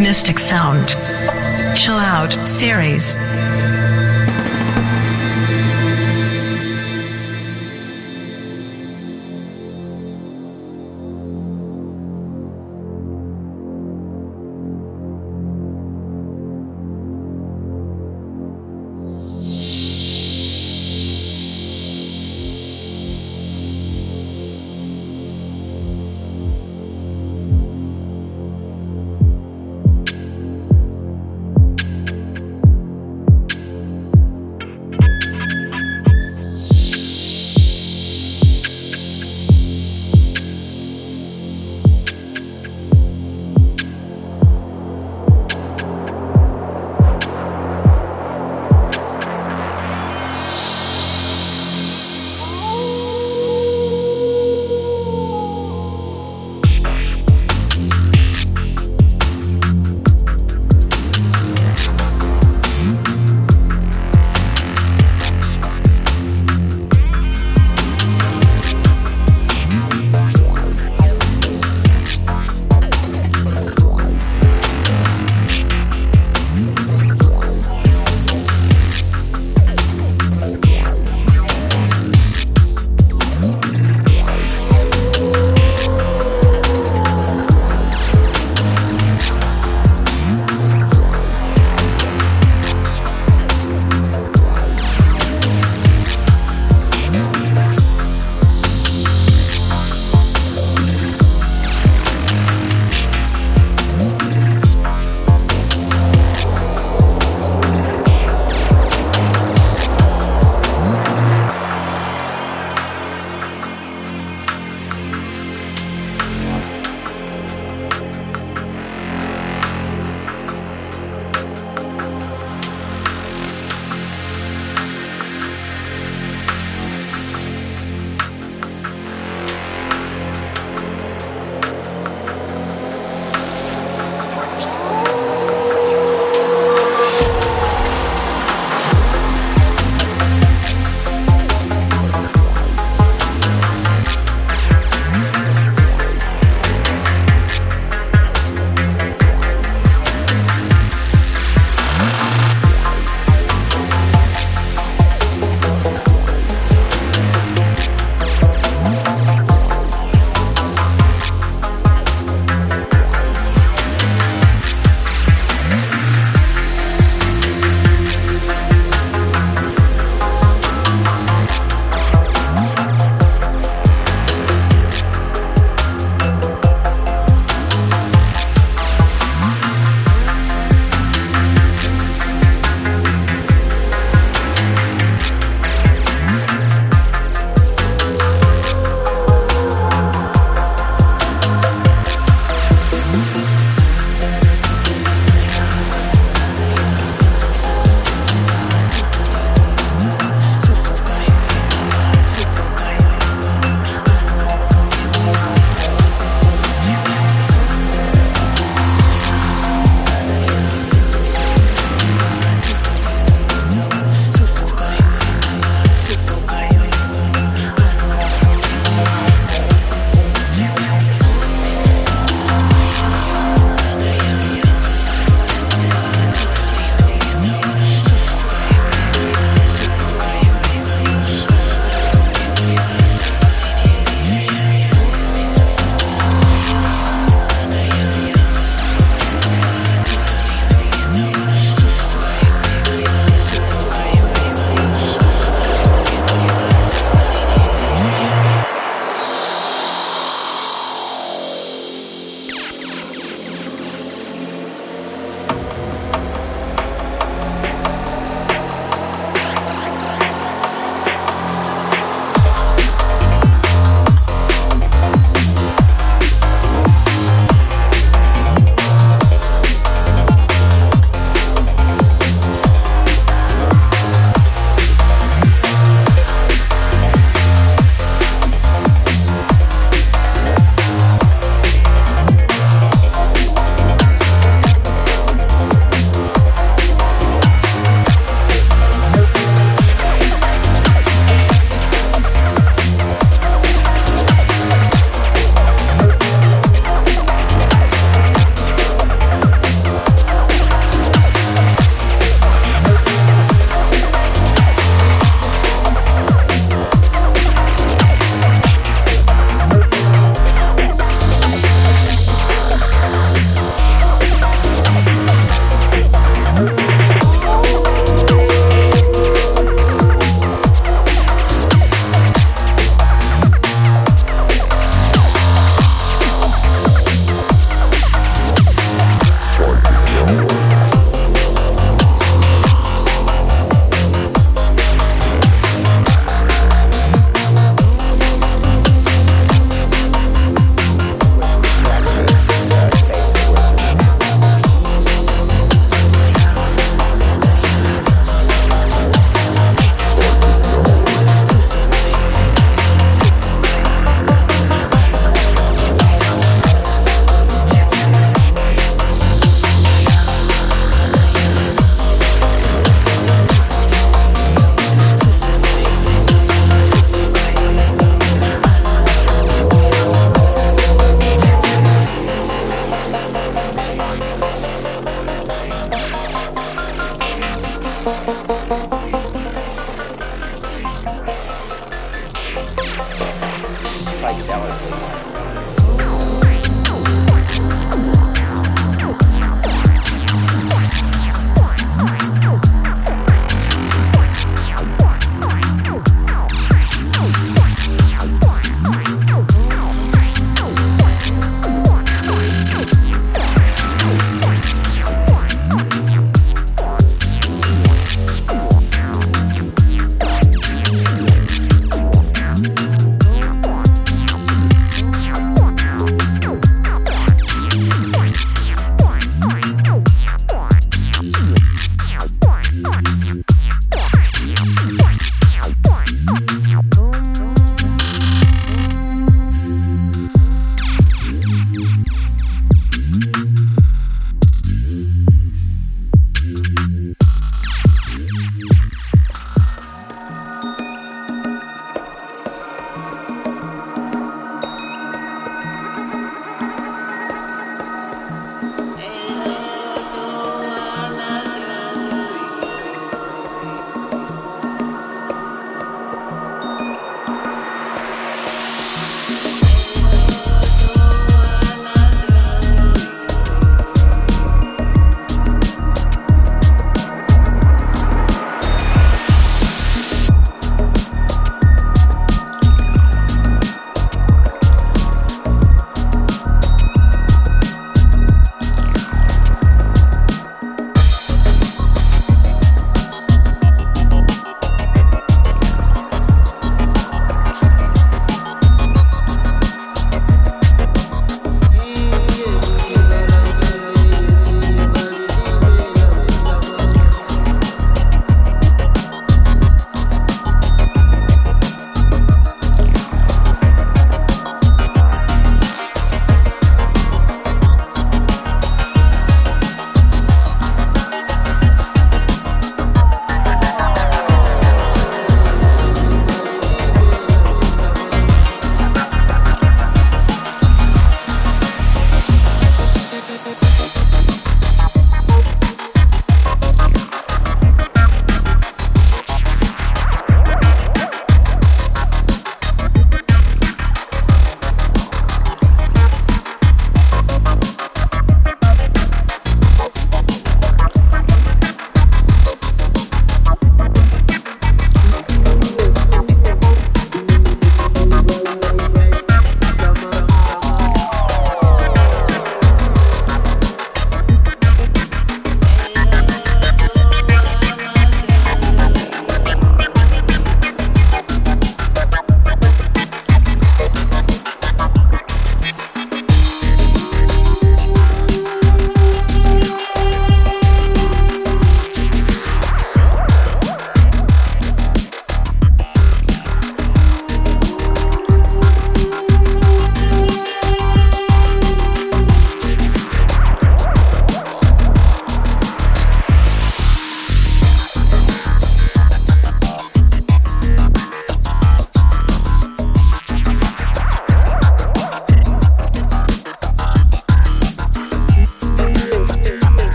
Mystic Sound. Chill Out Series.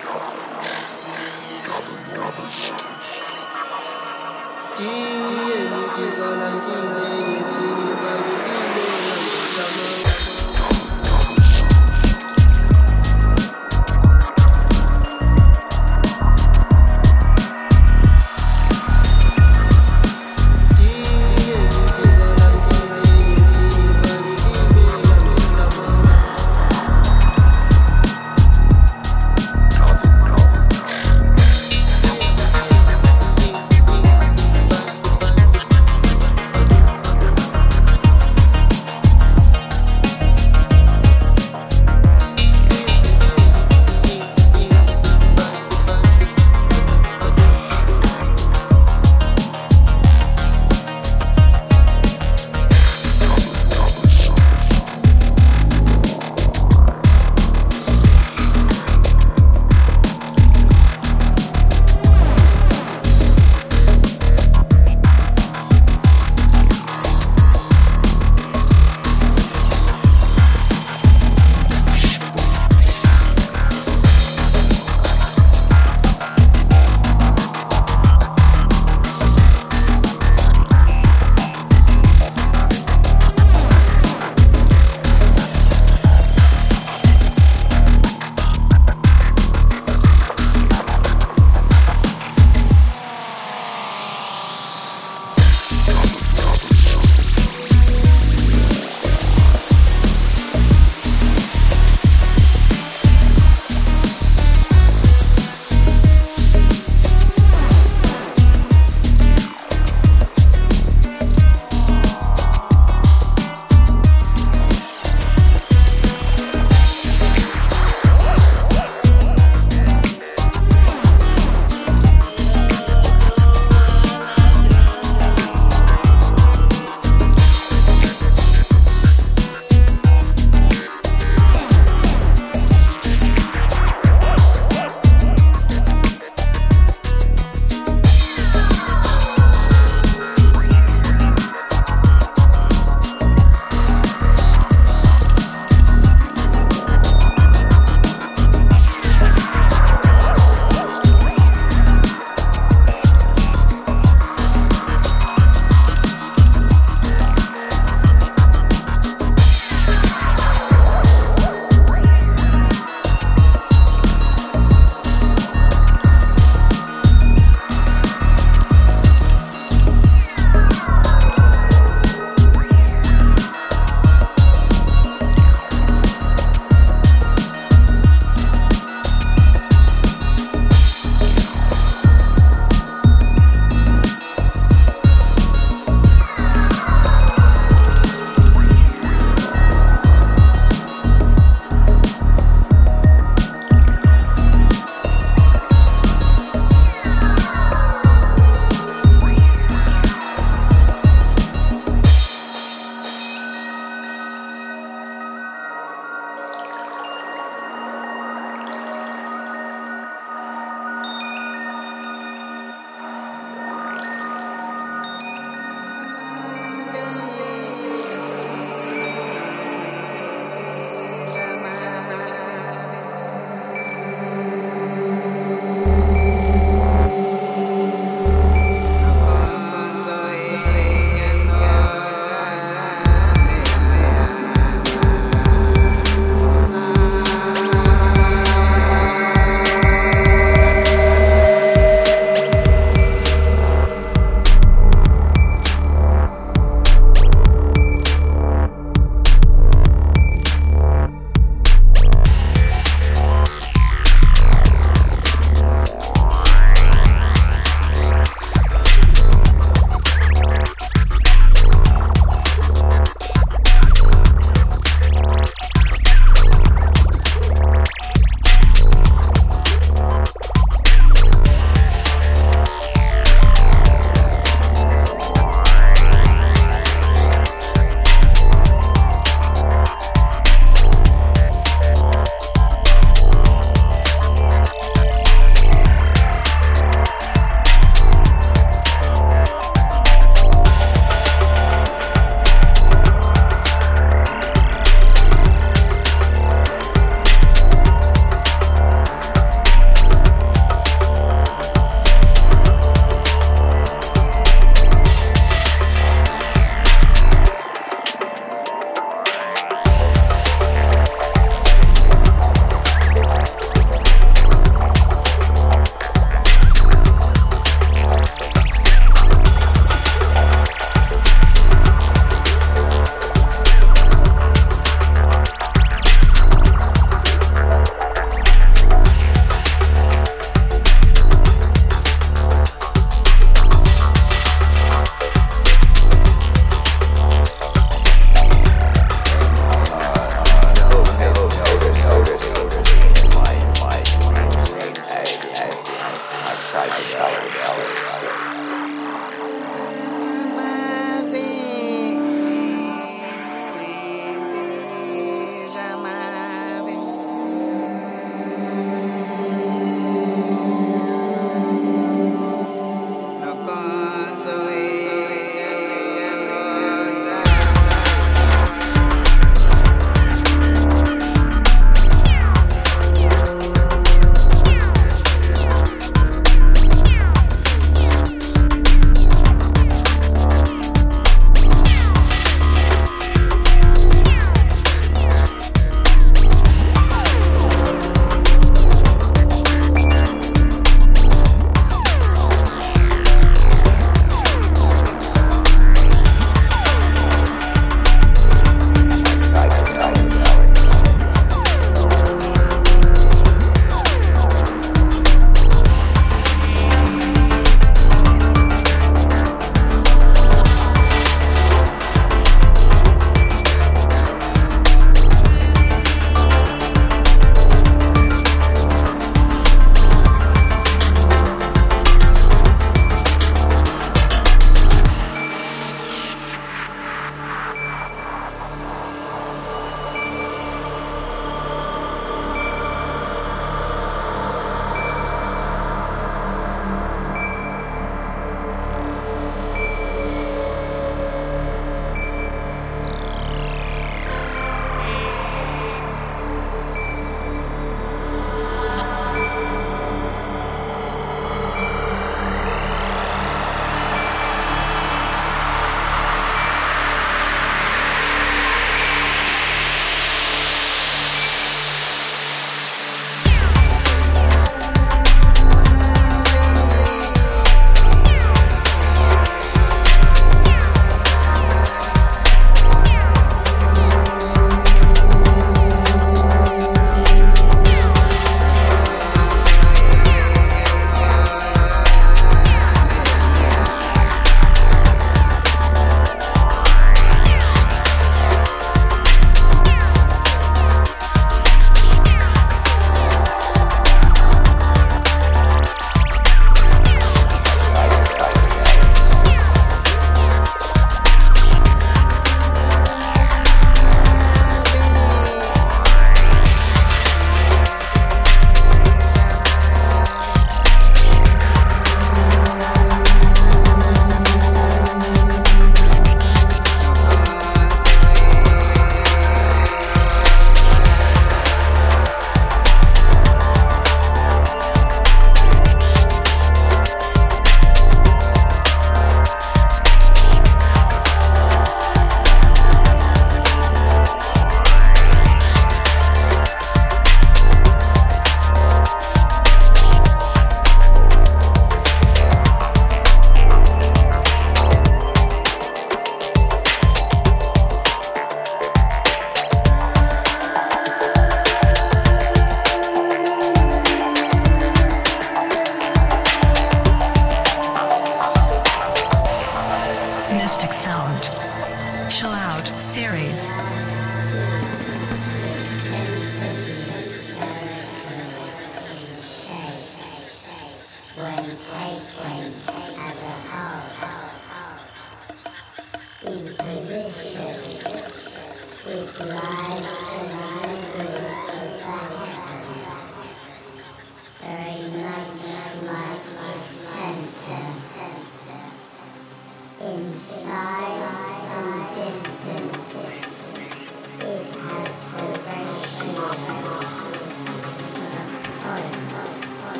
Gavin Robertson.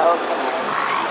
Oh, okay.